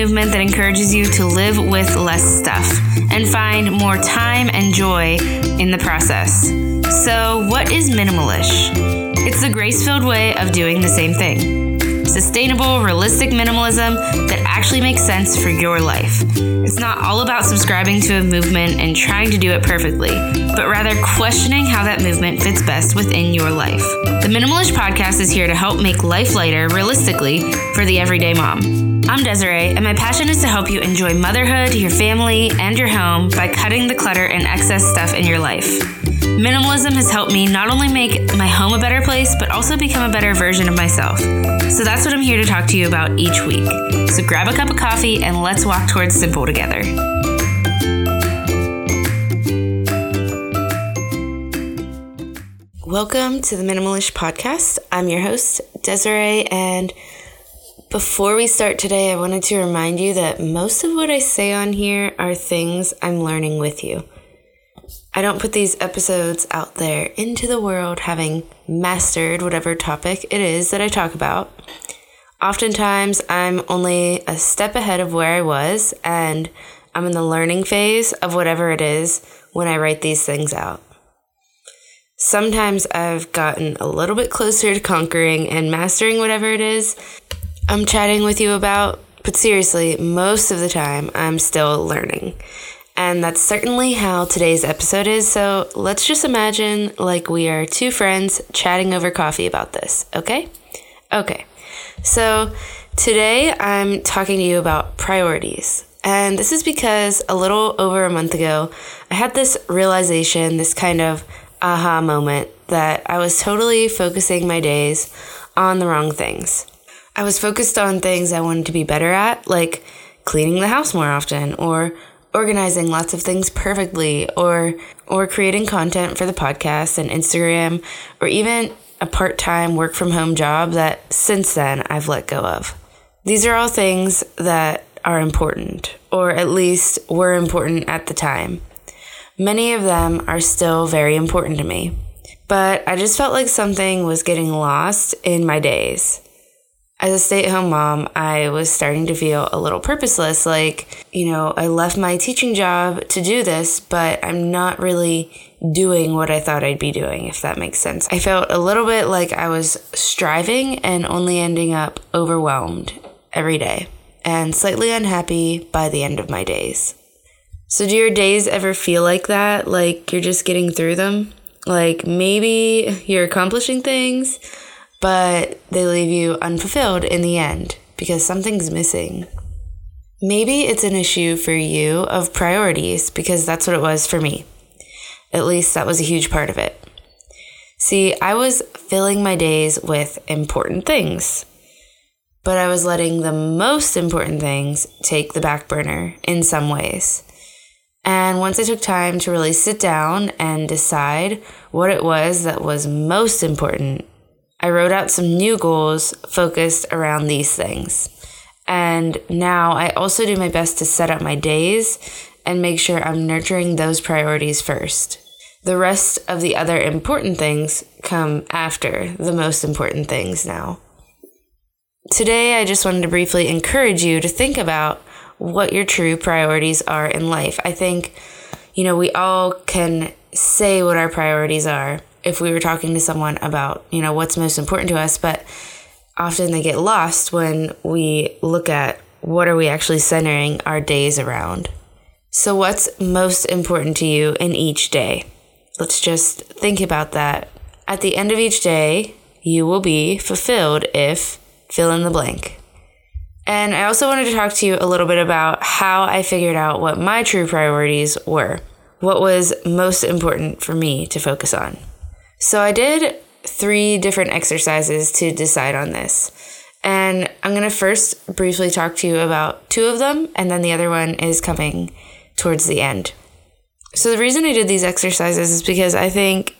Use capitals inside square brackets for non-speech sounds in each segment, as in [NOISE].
movement that encourages you to live with less stuff and find more time and joy in the process. So, what is minimalish? It's the grace filled way of doing the same thing sustainable, realistic minimalism that actually makes sense for your life. It's not all about subscribing to a movement and trying to do it perfectly, but rather questioning how that movement fits best within your life. The Minimalish podcast is here to help make life lighter realistically for the everyday mom. I'm Desiree, and my passion is to help you enjoy motherhood, your family, and your home by cutting the clutter and excess stuff in your life. Minimalism has helped me not only make my home a better place, but also become a better version of myself. So that's what I'm here to talk to you about each week. So grab a cup of coffee and let's walk towards simple together. Welcome to the Minimalish Podcast. I'm your host, Desiree, and before we start today, I wanted to remind you that most of what I say on here are things I'm learning with you. I don't put these episodes out there into the world having mastered whatever topic it is that I talk about. Oftentimes, I'm only a step ahead of where I was, and I'm in the learning phase of whatever it is when I write these things out. Sometimes I've gotten a little bit closer to conquering and mastering whatever it is I'm chatting with you about, but seriously, most of the time I'm still learning. And that's certainly how today's episode is. So let's just imagine like we are two friends chatting over coffee about this, okay? Okay. So today I'm talking to you about priorities. And this is because a little over a month ago, I had this realization, this kind of aha moment that I was totally focusing my days on the wrong things. I was focused on things I wanted to be better at, like cleaning the house more often or organizing lots of things perfectly or or creating content for the podcast and Instagram or even a part-time work from home job that since then I've let go of. These are all things that are important or at least were important at the time. Many of them are still very important to me. But I just felt like something was getting lost in my days as a stay at home mom, I was starting to feel a little purposeless. Like, you know, I left my teaching job to do this, but I'm not really doing what I thought I'd be doing, if that makes sense. I felt a little bit like I was striving and only ending up overwhelmed every day and slightly unhappy by the end of my days. So, do your days ever feel like that? Like you're just getting through them? Like maybe you're accomplishing things? But they leave you unfulfilled in the end because something's missing. Maybe it's an issue for you of priorities because that's what it was for me. At least that was a huge part of it. See, I was filling my days with important things, but I was letting the most important things take the back burner in some ways. And once I took time to really sit down and decide what it was that was most important, I wrote out some new goals focused around these things. And now I also do my best to set up my days and make sure I'm nurturing those priorities first. The rest of the other important things come after the most important things now. Today, I just wanted to briefly encourage you to think about what your true priorities are in life. I think, you know, we all can say what our priorities are, if we were talking to someone about, you know, what's most important to us, but often they get lost when we look at what are we actually centering our days around. So what's most important to you in each day? Let's just think about that. At the end of each day, you will be fulfilled if fill in the blank. And I also wanted to talk to you a little bit about how I figured out what my true priorities were. What was most important for me to focus on. So I did three different exercises to decide on this. And I'm going to first briefly talk to you about two of them, and then the other one is coming towards the end. So, the reason I did these exercises is because I think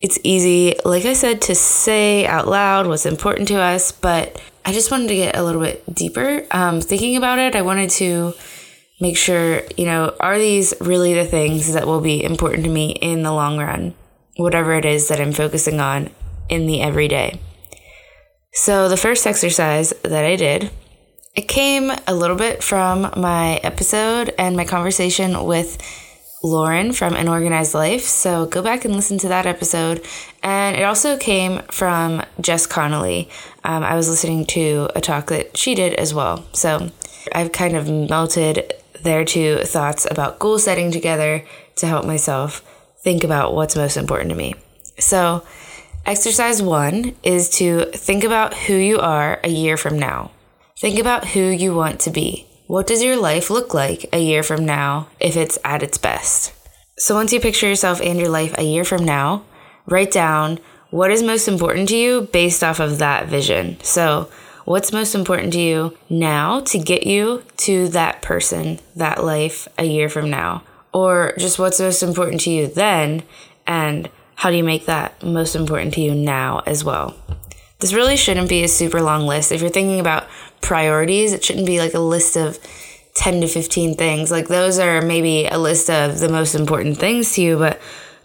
it's easy, like I said, to say out loud what's important to us, but I just wanted to get a little bit deeper. Um, thinking about it, I wanted to make sure, you know, are these really the things that will be important to me in the long run? Whatever it is that I'm focusing on in the everyday. So, the first exercise that I did It came a little bit from my episode and my conversation with Lauren from An Organized Life. So go back and listen to that episode. And it also came from Jess Connolly. Um, I was listening to a talk that she did as well. So I've kind of melted their two thoughts about goal setting together to help myself think about what's most important to me. So, exercise one is to think about who you are a year from now. Think about who you want to be. What does your life look like a year from now if it's at its best? So, once you picture yourself and your life a year from now, write down what is most important to you based off of that vision. So, what's most important to you now to get you to that person, that life a year from now? Or just what's most important to you then, and how do you make that most important to you now as well? This really shouldn't be a super long list. If you're thinking about priorities, it shouldn't be like a list of 10 to 15 things. Like those are maybe a list of the most important things to you, but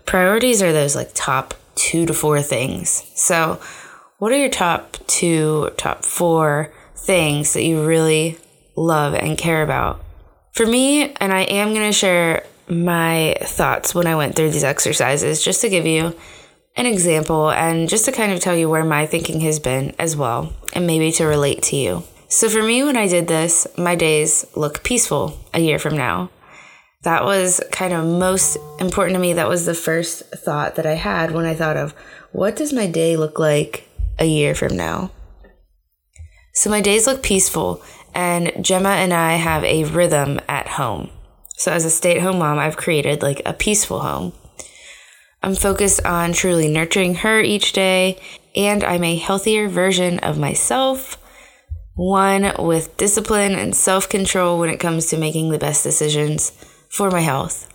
priorities are those like top two to four things. So, what are your top two, top four things that you really love and care about? For me, and I am going to share my thoughts when I went through these exercises just to give you an example and just to kind of tell you where my thinking has been as well, and maybe to relate to you. So, for me, when I did this, my days look peaceful a year from now. That was kind of most important to me. That was the first thought that I had when I thought of what does my day look like a year from now? So, my days look peaceful, and Gemma and I have a rhythm at home. So, as a stay at home mom, I've created like a peaceful home. I'm focused on truly nurturing her each day, and I'm a healthier version of myself, one with discipline and self control when it comes to making the best decisions for my health.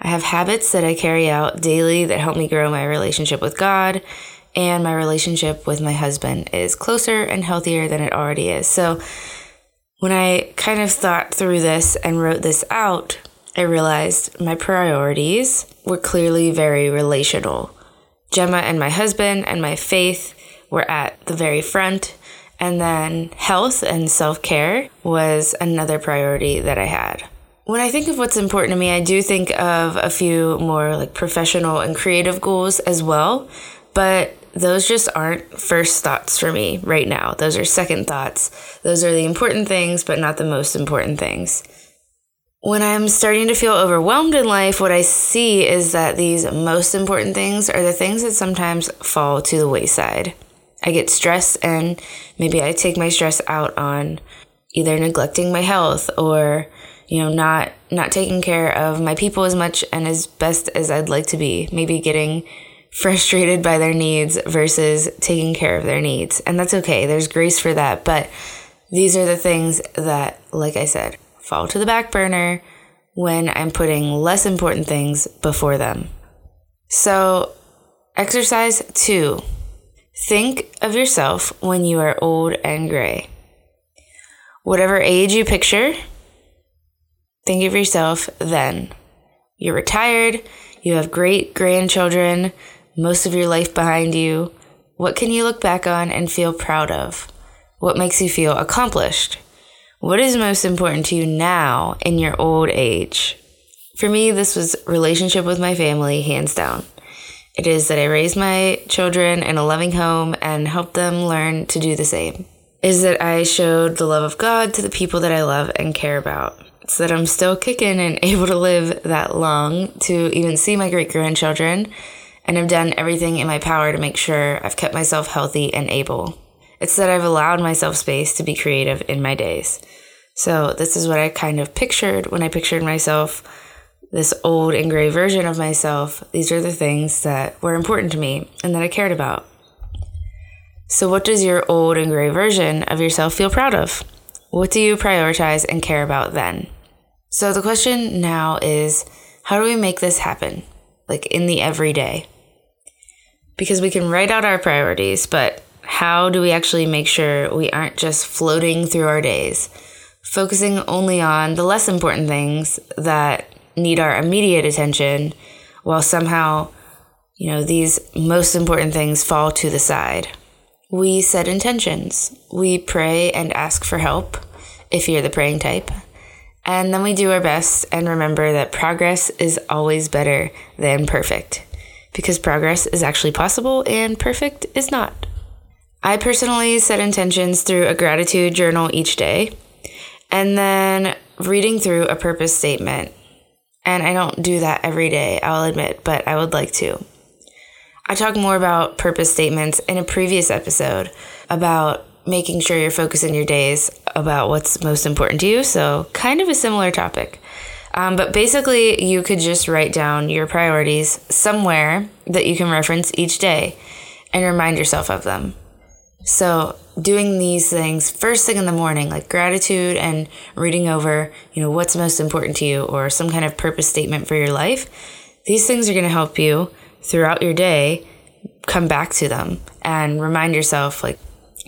I have habits that I carry out daily that help me grow my relationship with God, and my relationship with my husband is closer and healthier than it already is. So, when I kind of thought through this and wrote this out, I realized my priorities were clearly very relational. Gemma and my husband and my faith were at the very front, and then health and self care was another priority that I had. When I think of what's important to me, I do think of a few more like professional and creative goals as well, but those just aren't first thoughts for me right now. Those are second thoughts. Those are the important things, but not the most important things. When I'm starting to feel overwhelmed in life, what I see is that these most important things are the things that sometimes fall to the wayside. I get stressed and maybe I take my stress out on either neglecting my health or you know not not taking care of my people as much and as best as I'd like to be. Maybe getting frustrated by their needs versus taking care of their needs. And that's okay. There's grace for that. But these are the things that, like I said, fall to the back burner when I'm putting less important things before them. So, exercise two think of yourself when you are old and gray. Whatever age you picture, think of yourself then. You're retired, you have great grandchildren, most of your life behind you, what can you look back on and feel proud of? What makes you feel accomplished? What is most important to you now in your old age? For me, this was relationship with my family, hands down. It is that I raised my children in a loving home and helped them learn to do the same. Is that I showed the love of God to the people that I love and care about. It's that I'm still kicking and [LAUGHS] able to live that long to even see my great grandchildren and have done everything in my power to make sure I've kept myself healthy and able. It's that I've allowed myself space to be creative in my days. So, this is what I kind of pictured when I pictured myself, this old and gray version of myself. These are the things that were important to me and that I cared about. So, what does your old and gray version of yourself feel proud of? What do you prioritize and care about then? So, the question now is how do we make this happen? Like in the everyday? Because we can write out our priorities, but how do we actually make sure we aren't just floating through our days, focusing only on the less important things that need our immediate attention while somehow, you know, these most important things fall to the side? We set intentions, we pray and ask for help, if you're the praying type. And then we do our best and remember that progress is always better than perfect because progress is actually possible and perfect is not. I personally set intentions through a gratitude journal each day and then reading through a purpose statement. And I don't do that every day, I'll admit, but I would like to. I talk more about purpose statements in a previous episode about making sure you're focusing your days about what's most important to you. So, kind of a similar topic. Um, but basically, you could just write down your priorities somewhere that you can reference each day and remind yourself of them. So, doing these things first thing in the morning, like gratitude and reading over, you know, what's most important to you or some kind of purpose statement for your life, these things are going to help you throughout your day come back to them and remind yourself, like,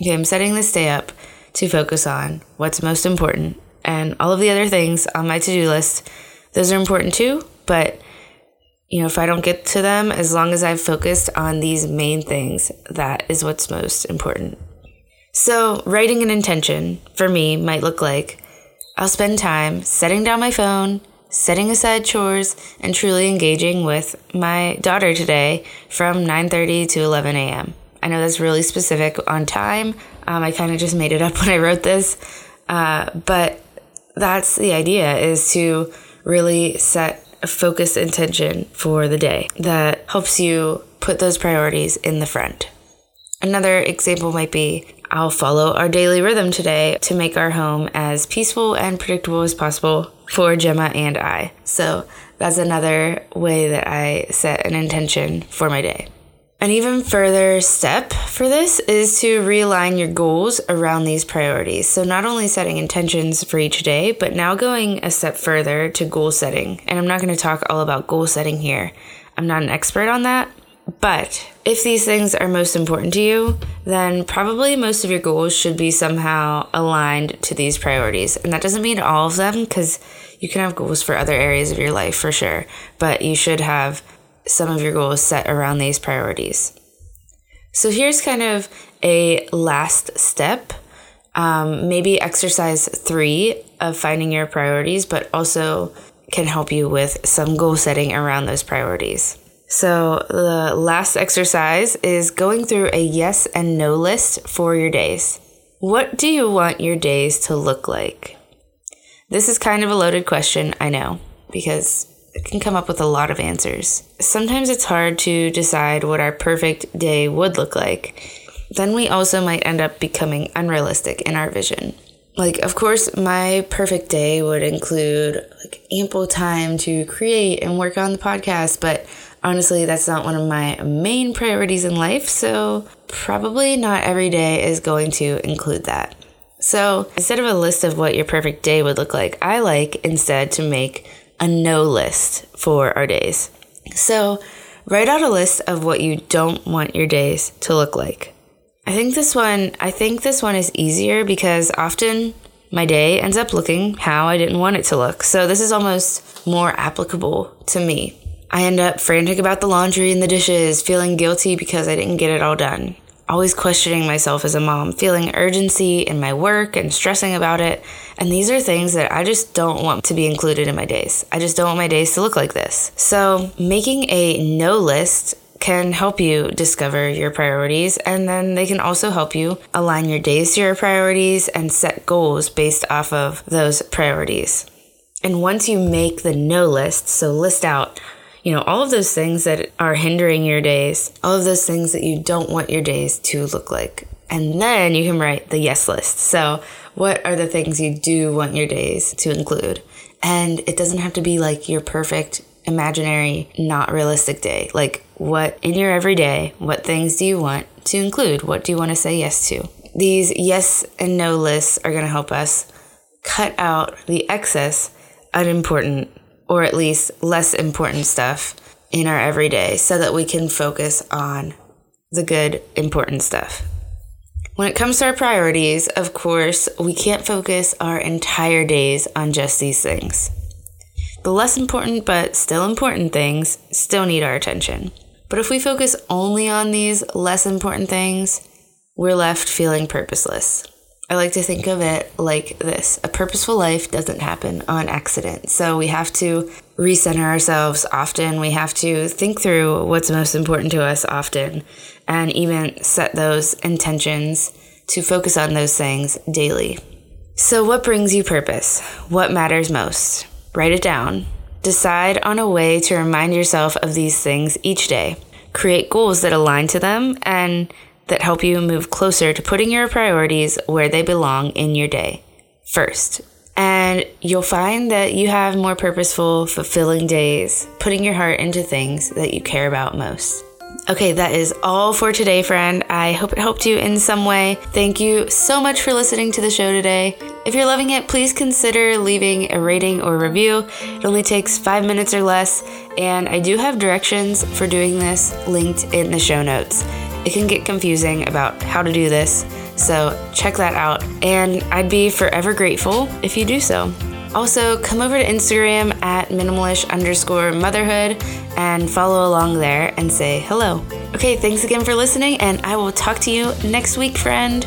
okay, I'm setting this day up to focus on what's most important. And all of the other things on my to do list, those are important too. But, you know, if I don't get to them, as long as I've focused on these main things, that is what's most important. So, writing an intention for me might look like I'll spend time setting down my phone, setting aside chores, and truly engaging with my daughter today from 9:30 to 11 a.m. I know that's really specific on time. Um, I kind of just made it up [LAUGHS] when I wrote this, uh, but that's the idea: is to really set a focused intention for the day that helps you put those priorities in the front. Another example might be I'll follow our daily rhythm today to make our home as peaceful and predictable as possible for Gemma and I. So that's another way that I set an intention for my day. An even further step for this is to realign your goals around these priorities. So, not only setting intentions for each day, but now going a step further to goal setting. And I'm not going to talk all about goal setting here, I'm not an expert on that. But if these things are most important to you, then probably most of your goals should be somehow aligned to these priorities. And that doesn't mean all of them, because you can have goals for other areas of your life for sure, but you should have some of your goals set around these priorities. So here's kind of a last step. Um, maybe exercise three of finding your priorities, but also can help you with some goal setting around those priorities. So, the last exercise is going through a yes and no list for your days. What do you want your days to look like? This is kind of a loaded question, I know, because can come up with a lot of answers. Sometimes it's hard to decide what our perfect day would look like. Then we also might end up becoming unrealistic in our vision. Like, of course, my perfect day would include like ample time to create and work on the podcast, but honestly, that's not one of my main priorities in life, so probably not every day is going to include that. So instead of a list of what your perfect day would look like, I like instead to make a no list for our days. So write out a list of what you don't want your days to look like. I think this one I think this one is easier because often my day ends up looking how I didn't want it to look. So this is almost more applicable to me. I end up frantic about the laundry and the dishes, feeling guilty because I didn't get it all done. Always questioning myself as a mom, feeling urgency in my work and stressing about it. And these are things that I just don't want to be included in my days. I just don't want my days to look like this. So, making a no list can help you discover your priorities, and then they can also help you align your days to your priorities and set goals based off of those priorities. And once you make the no list, so list out you know, all of those things that are hindering your days, all of those things that you don't want your days to look like. And then you can write the yes list. So, what are the things you do want your days to include? And it doesn't have to be like your perfect, imaginary, not realistic day. Like, what in your everyday, what things do you want to include? What do you want to say yes to? These yes and no lists are going to help us cut out the excess unimportant or at least less important stuff in our everyday so that we can focus on the good, important stuff. When it comes to our priorities, of course, we can't focus our entire days on just these things. The less important but still important things still need our attention. But if we focus only on these less important things, we're left feeling purposeless. I like to think of it like this a purposeful life doesn't happen on accident. So we have to recenter ourselves often. We have to think through what's most important to us often and even set those intentions to focus on those things daily. So, what brings you purpose? What matters most? Write it down. Decide on a way to remind yourself of these things each day. Create goals that align to them and that help you move closer to putting your priorities where they belong in your day first. And you'll find that you have more purposeful, fulfilling days, putting your heart into things that you care about most. Okay, that is all for today, friend. I hope it helped you in some way. Thank you so much for listening to the show today. If you're loving it, please consider leaving a rating or review. It only takes five minutes or less, and I do have directions for doing this linked in the show notes. It can get confusing about how to do this, so check that out, and I'd be forever grateful if you do so. Also, come over to Instagram at minimalish underscore motherhood and follow along there and say hello. Okay, thanks again for listening, and I will talk to you next week, friend.